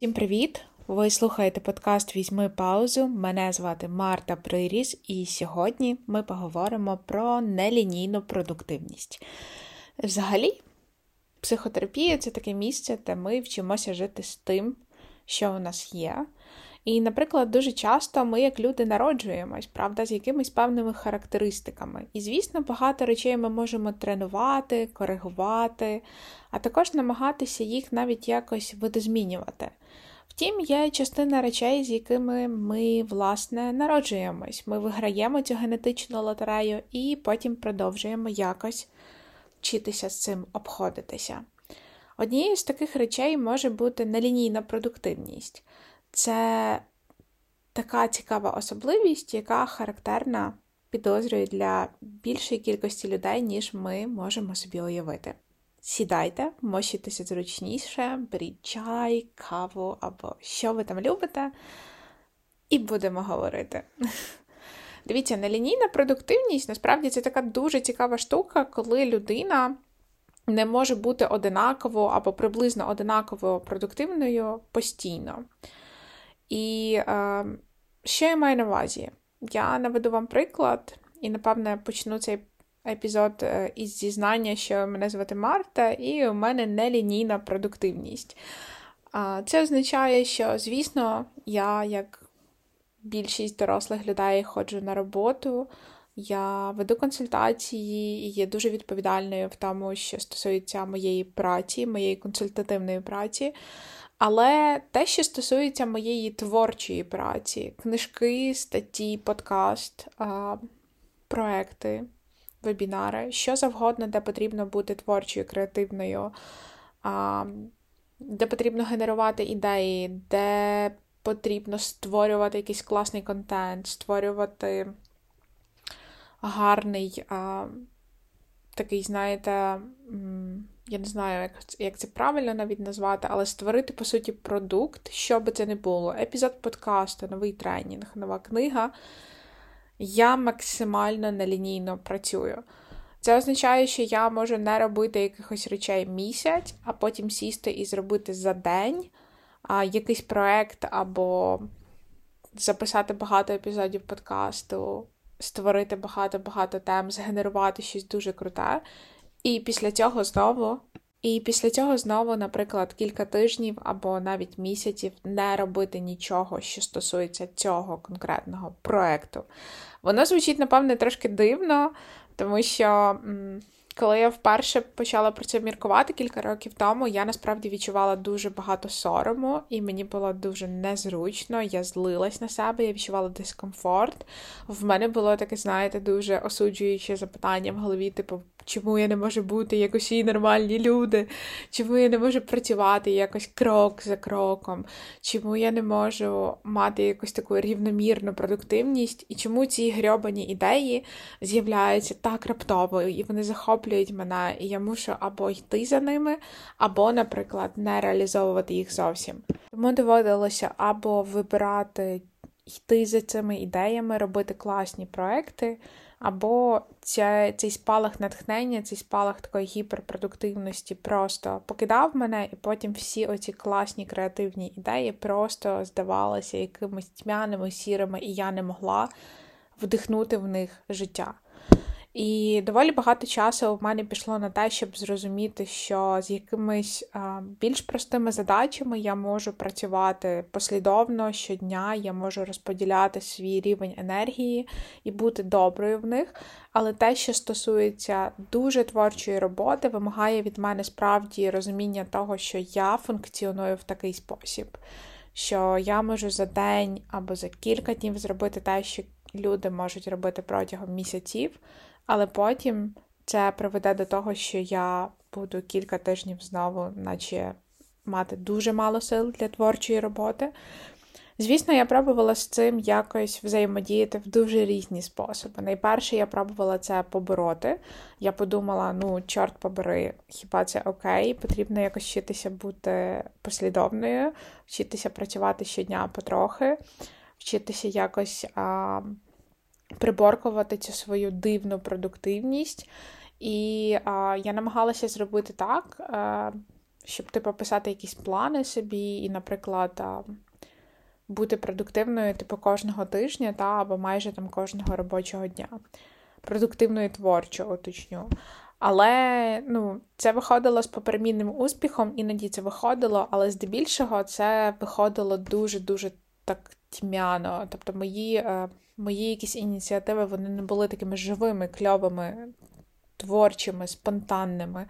Всім привіт! Ви слухаєте подкаст Візьми паузу. Мене звати Марта Приріс, і сьогодні ми поговоримо про нелінійну продуктивність. Взагалі, психотерапія це таке місце, де ми вчимося жити з тим, що у нас є. І, наприклад, дуже часто ми, як люди, народжуємось, правда, з якимись певними характеристиками. І, звісно, багато речей ми можемо тренувати, коригувати, а також намагатися їх навіть якось видозмінювати. Втім, є частина речей, з якими ми, власне, народжуємось. Ми виграємо цю генетичну лотерею і потім продовжуємо якось вчитися з цим обходитися. Однією з таких речей може бути нелінійна продуктивність. Це така цікава особливість, яка характерна підозрює для більшої кількості людей, ніж ми можемо собі уявити. Сідайте, мощитеся зручніше, беріть чай, каву або що ви там любите, і будемо говорити. Дивіться, нелінійна продуктивність насправді це така дуже цікава штука, коли людина не може бути одинаково або приблизно одинаково продуктивною постійно. І е, що я маю на увазі? Я наведу вам приклад, і, напевне, почну цей епізод е, із зізнання, що мене звати Марта, і у мене нелінійна продуктивність. Це означає, що, звісно, я, як більшість дорослих людей, ходжу на роботу. Я веду консультації і є дуже відповідальною в тому, що стосується моєї праці, моєї консультативної праці. Але те, що стосується моєї творчої праці, книжки, статті, подкаст, проекти, вебінари, що завгодно, де потрібно бути творчою, креативною, де потрібно генерувати ідеї, де потрібно створювати якийсь класний контент, створювати гарний, такий, знаєте, я не знаю, як як це правильно навіть назвати, але створити, по суті, продукт, що би це не було. Епізод подкасту, новий тренінг, нова книга. Я максимально нелінійно працюю. Це означає, що я можу не робити якихось речей місяць, а потім сісти і зробити за день а, якийсь проект або записати багато епізодів подкасту, створити багато-багато тем, згенерувати щось дуже круте. І після цього знову. І після цього знову, наприклад, кілька тижнів або навіть місяців не робити нічого, що стосується цього конкретного проекту. Воно звучить, напевне, трошки дивно, тому що коли я вперше почала про це міркувати кілька років тому, я насправді відчувала дуже багато сорому, і мені було дуже незручно. Я злилась на себе, я відчувала дискомфорт. В мене було таке, знаєте, дуже осуджуюче запитання в голові, типу, чому я не можу бути як усі нормальні люди, чому я не можу працювати якось крок за кроком, чому я не можу мати якусь таку рівномірну продуктивність, і чому ці грьобані ідеї з'являються так раптово, і вони захоплюють мене, і я мушу або йти за ними, або, наприклад, не реалізовувати їх зовсім. Тому доводилося або вибирати йти за цими ідеями, робити класні проекти. Або ця, цей спалах натхнення, цей спалах такої гіперпродуктивності просто покидав мене, і потім всі оці класні креативні ідеї просто здавалися якимись тьмяними, сірими, і я не могла вдихнути в них життя. І доволі багато часу в мене пішло на те, щоб зрозуміти, що з якимись більш простими задачами я можу працювати послідовно щодня, я можу розподіляти свій рівень енергії і бути доброю в них. Але те, що стосується дуже творчої роботи, вимагає від мене справді розуміння того, що я функціоную в такий спосіб, що я можу за день або за кілька днів зробити те, що люди можуть робити протягом місяців. Але потім це приведе до того, що я буду кілька тижнів знову, наче мати дуже мало сил для творчої роботи. Звісно, я пробувала з цим якось взаємодіяти в дуже різні способи. Найперше, я пробувала це побороти. Я подумала: ну, чорт побери, хіба це окей? Потрібно якось вчитися бути послідовною, вчитися працювати щодня потрохи, вчитися якось. А приборкувати цю свою дивну продуктивність. І а, я намагалася зробити так, а, щоб типу, писати якісь плани собі, і, наприклад, бути продуктивною типу, кожного тижня та, або майже там кожного робочого дня. Продуктивною творчо, уточню. Але ну, це виходило з поперемінним успіхом, іноді це виходило, але здебільшого це виходило дуже-дуже так тьмяно. Тобто мої е, мої якісь ініціативи вони не були такими живими, кльовими, творчими, спонтанними.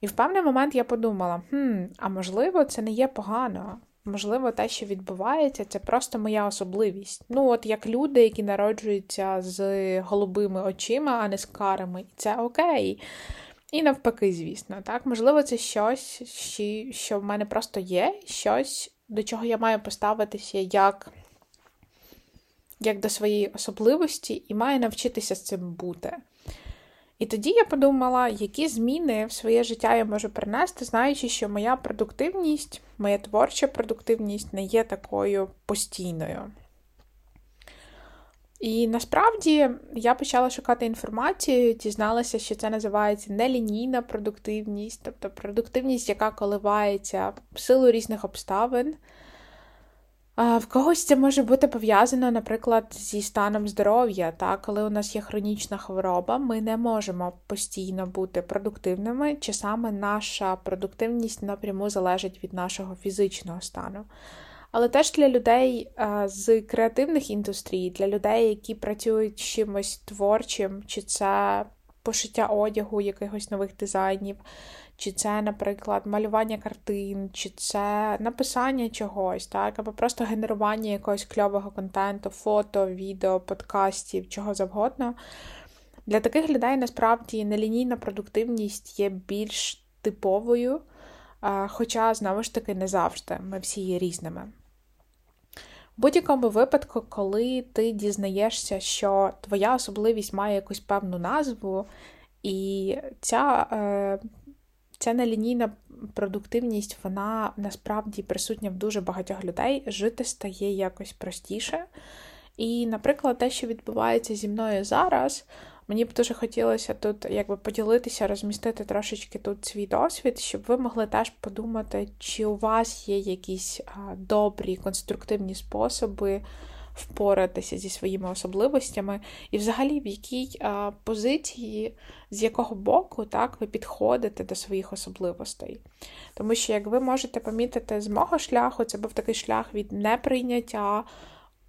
І в певний момент я подумала: хм, а можливо, це не є погано. Можливо, те, що відбувається, це просто моя особливість. Ну, от як люди, які народжуються з голубими очима, а не з карами, і це окей. І навпаки, звісно, так, можливо, це щось, що в мене просто є, щось, до чого я маю поставитися як як до своєї особливості, і маю навчитися з цим бути. І тоді я подумала, які зміни в своє життя я можу принести, знаючи, що моя продуктивність, моя творча продуктивність не є такою постійною. І насправді я почала шукати інформацію, дізналася, що це називається нелінійна продуктивність, тобто продуктивність, яка коливається в силу різних обставин. В когось це може бути пов'язано, наприклад, зі станом здоров'я. Та Коли у нас є хронічна хвороба, ми не можемо постійно бути продуктивними, чи саме наша продуктивність напряму залежить від нашого фізичного стану. Але теж для людей з креативних індустрій, для людей, які працюють чимось творчим, чи це пошиття одягу, якихось нових дизайнів, чи це, наприклад, малювання картин, чи це написання чогось, так, або просто генерування якогось кльового контенту, фото, відео, подкастів, чого завгодно. Для таких людей насправді нелінійна продуктивність є більш типовою, хоча, знову ж таки, не завжди. Ми всі є різними. Будь-якому випадку, коли ти дізнаєшся, що твоя особливість має якусь певну назву, і ця е, ця нелінійна продуктивність, вона насправді присутня в дуже багатьох людей. Жити стає якось простіше. І, наприклад, те, що відбувається зі мною зараз, мені б дуже хотілося тут якби поділитися, розмістити трошечки тут свій досвід, щоб ви могли теж подумати, чи у вас є якісь добрі конструктивні способи впоратися зі своїми особливостями, і взагалі в якій позиції, з якого боку так, ви підходите до своїх особливостей. Тому що, як ви можете помітити, з мого шляху це був такий шлях від неприйняття,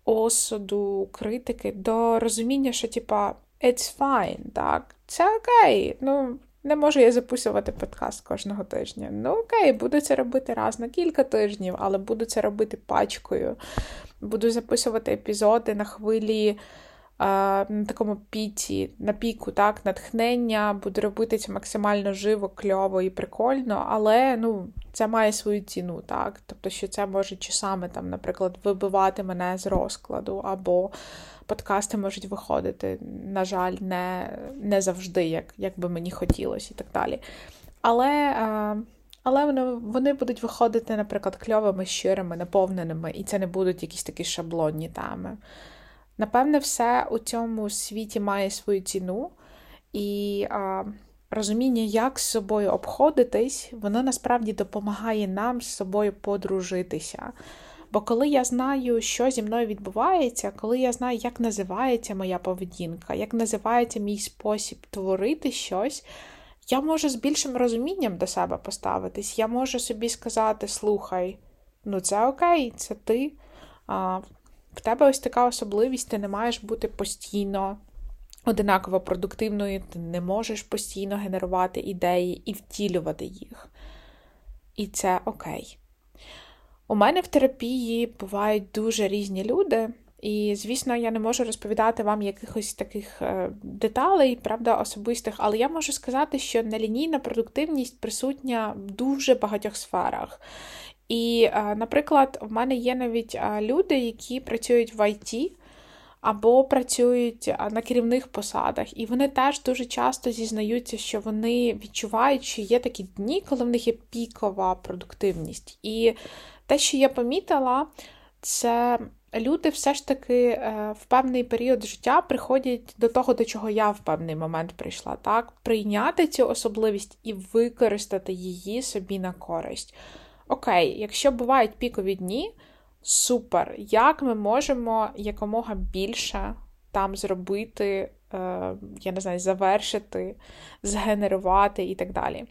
осуду, критики до розуміння, що, типа, it's fine, так, це окей. ну, не можу я записувати подкаст кожного тижня. Ну, окей, буду це робити раз на кілька тижнів, але буду це робити пачкою. Буду записувати епізоди на хвилі. На такому піті, на піку, так, натхнення, буду робити це максимально живо, кльово і прикольно, але ну, це має свою ціну, так. Тобто, що це може часами, там, наприклад, вибивати мене з розкладу, або подкасти можуть виходити, на жаль, не не завжди, як як би мені хотілося, і так далі. Але. Але вони вони будуть виходити, наприклад, кльовими, щирими, наповненими, і це не будуть якісь такі шаблонні теми. Напевне, все у цьому світі має свою ціну, і а, розуміння, як з собою обходитись, воно насправді допомагає нам з собою подружитися. Бо коли я знаю, що зі мною відбувається, коли я знаю, як називається моя поведінка, як називається мій спосіб творити щось я можу з більшим розумінням до себе поставитись. Я можу собі сказати: слухай, ну це окей, це ти. В тебе ось така особливість, ти не маєш бути постійно одинаково продуктивною, ти не можеш постійно генерувати ідеї і втілювати їх. І це окей. У мене в терапії бувають дуже різні люди. І, звісно, я не можу розповідати вам якихось таких е, деталей, правда, особистих, але я можу сказати, що нелінійна продуктивність присутня в дуже багатьох сферах. І, е, наприклад, в мене є навіть е, люди, які працюють в ІТ. Або працюють на керівних посадах, і вони теж дуже часто зізнаються, що вони відчувають, що є такі дні, коли в них є пікова продуктивність. І те, що я помітила, це люди все ж таки е, в певний період життя приходять до того, до чого я в певний момент прийшла, так? Прийняти цю особливість і використати її собі на користь. Окей, якщо бувають пікові дні, супер. Як ми можемо якомога більше там зробити, е, я не знаю, завершити, згенерувати і так далі.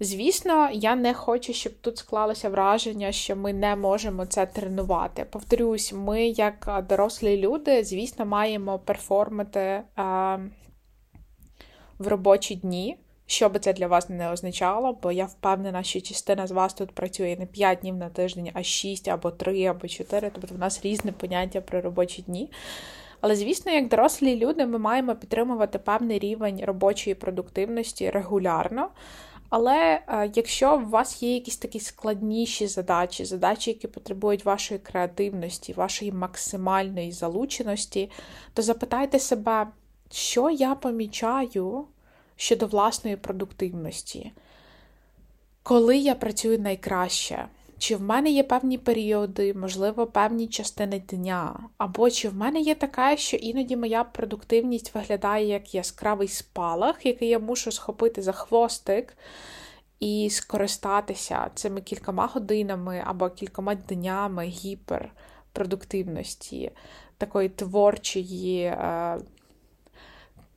Звісно, я не хочу, щоб тут склалося враження, що ми не можемо це тренувати. Повторюсь, ми, як дорослі люди, звісно, маємо перформити е, в робочі дні. Що би це для вас не означало, бо я впевнена, що частина з вас тут працює не 5 днів на тиждень, а 6, або 3, або 4, тобто в нас різне поняття про робочі дні. Але, звісно, як дорослі люди, ми маємо підтримувати певний рівень робочої продуктивності регулярно. Але е, якщо у вас є якісь такі складніші задачі, задачі, які потребують вашої креативності, вашої максимальної залученості, то запитайте себе, що я помічаю щодо власної продуктивності, коли я працюю найкраще. Чи в мене є певні періоди, можливо, певні частини дня, або чи в мене є така, що іноді моя продуктивність виглядає як яскравий спалах, який я мушу схопити за хвостик і скористатися цими кількома годинами або кількома днями гіперпродуктивності, такої творчої.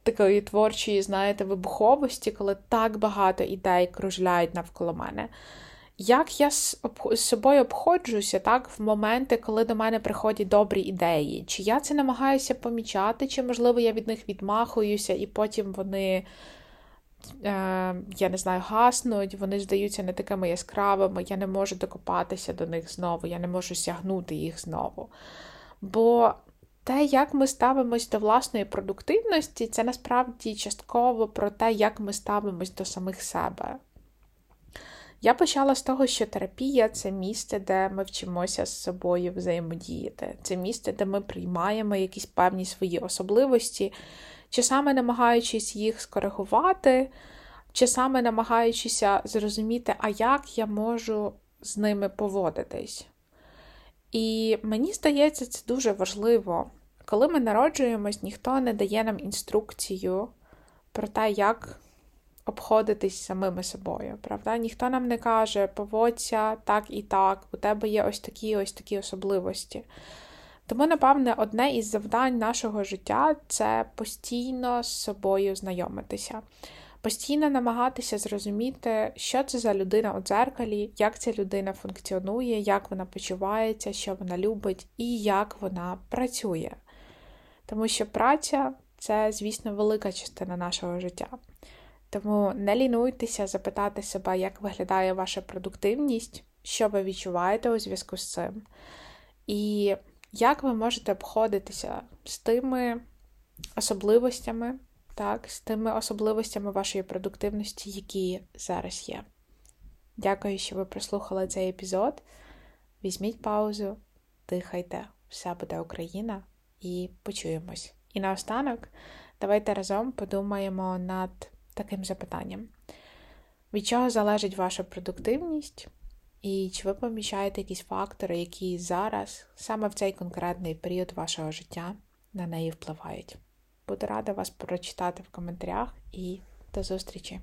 Такої творчої, знаєте, вибуховості, коли так багато ідей кружляють навколо мене. Як я з собою обходжуся так, в моменти, коли до мене приходять добрі ідеї? Чи я це намагаюся помічати, чи, можливо, я від них відмахуюся, і потім вони, е, я не знаю, гаснуть, вони здаються не такими яскравими, я не можу докопатися до них знову, я не можу сягнути їх знову. Бо те, як ми ставимось до власної продуктивності, це насправді частково про те, як ми ставимось до самих себе. Я почала з того, що терапія це місце, де ми вчимося з собою взаємодіяти. Це місце, де ми приймаємо якісь певні свої особливості, чи саме намагаючись їх скоригувати, чи саме намагаючися зрозуміти, а як я можу з ними поводитись. І мені здається, це дуже важливо. Коли ми народжуємось, ніхто не дає нам інструкцію про те, як обходитись самими собою. Правда? Ніхто нам не каже, поводься так і так, у тебе є ось такі ось такі особливості. Тому, напевне, одне із завдань нашого життя це постійно з собою знайомитися, постійно намагатися зрозуміти, що це за людина у дзеркалі, як ця людина функціонує, як вона почувається, що вона любить і як вона працює. Тому що праця це, звісно, велика частина нашого життя. Тому не лінуйтеся запитати себе, як виглядає ваша продуктивність, що ви відчуваєте у зв'язку з цим, і як ви можете обходитися з тими особливостями, так, з тими особливостями вашої продуктивності, які зараз є. Дякую, що ви прослухали цей епізод. Візьміть паузу, дихайте, все буде Україна, і почуємось. І наостанок, давайте разом подумаємо над таким запитанням: від чого залежить ваша продуктивність? І чи ви помічаєте якісь фактори, які зараз, саме в цей конкретний період вашого життя, на неї впливають? Буду рада вас прочитати в коментарях і до зустрічі!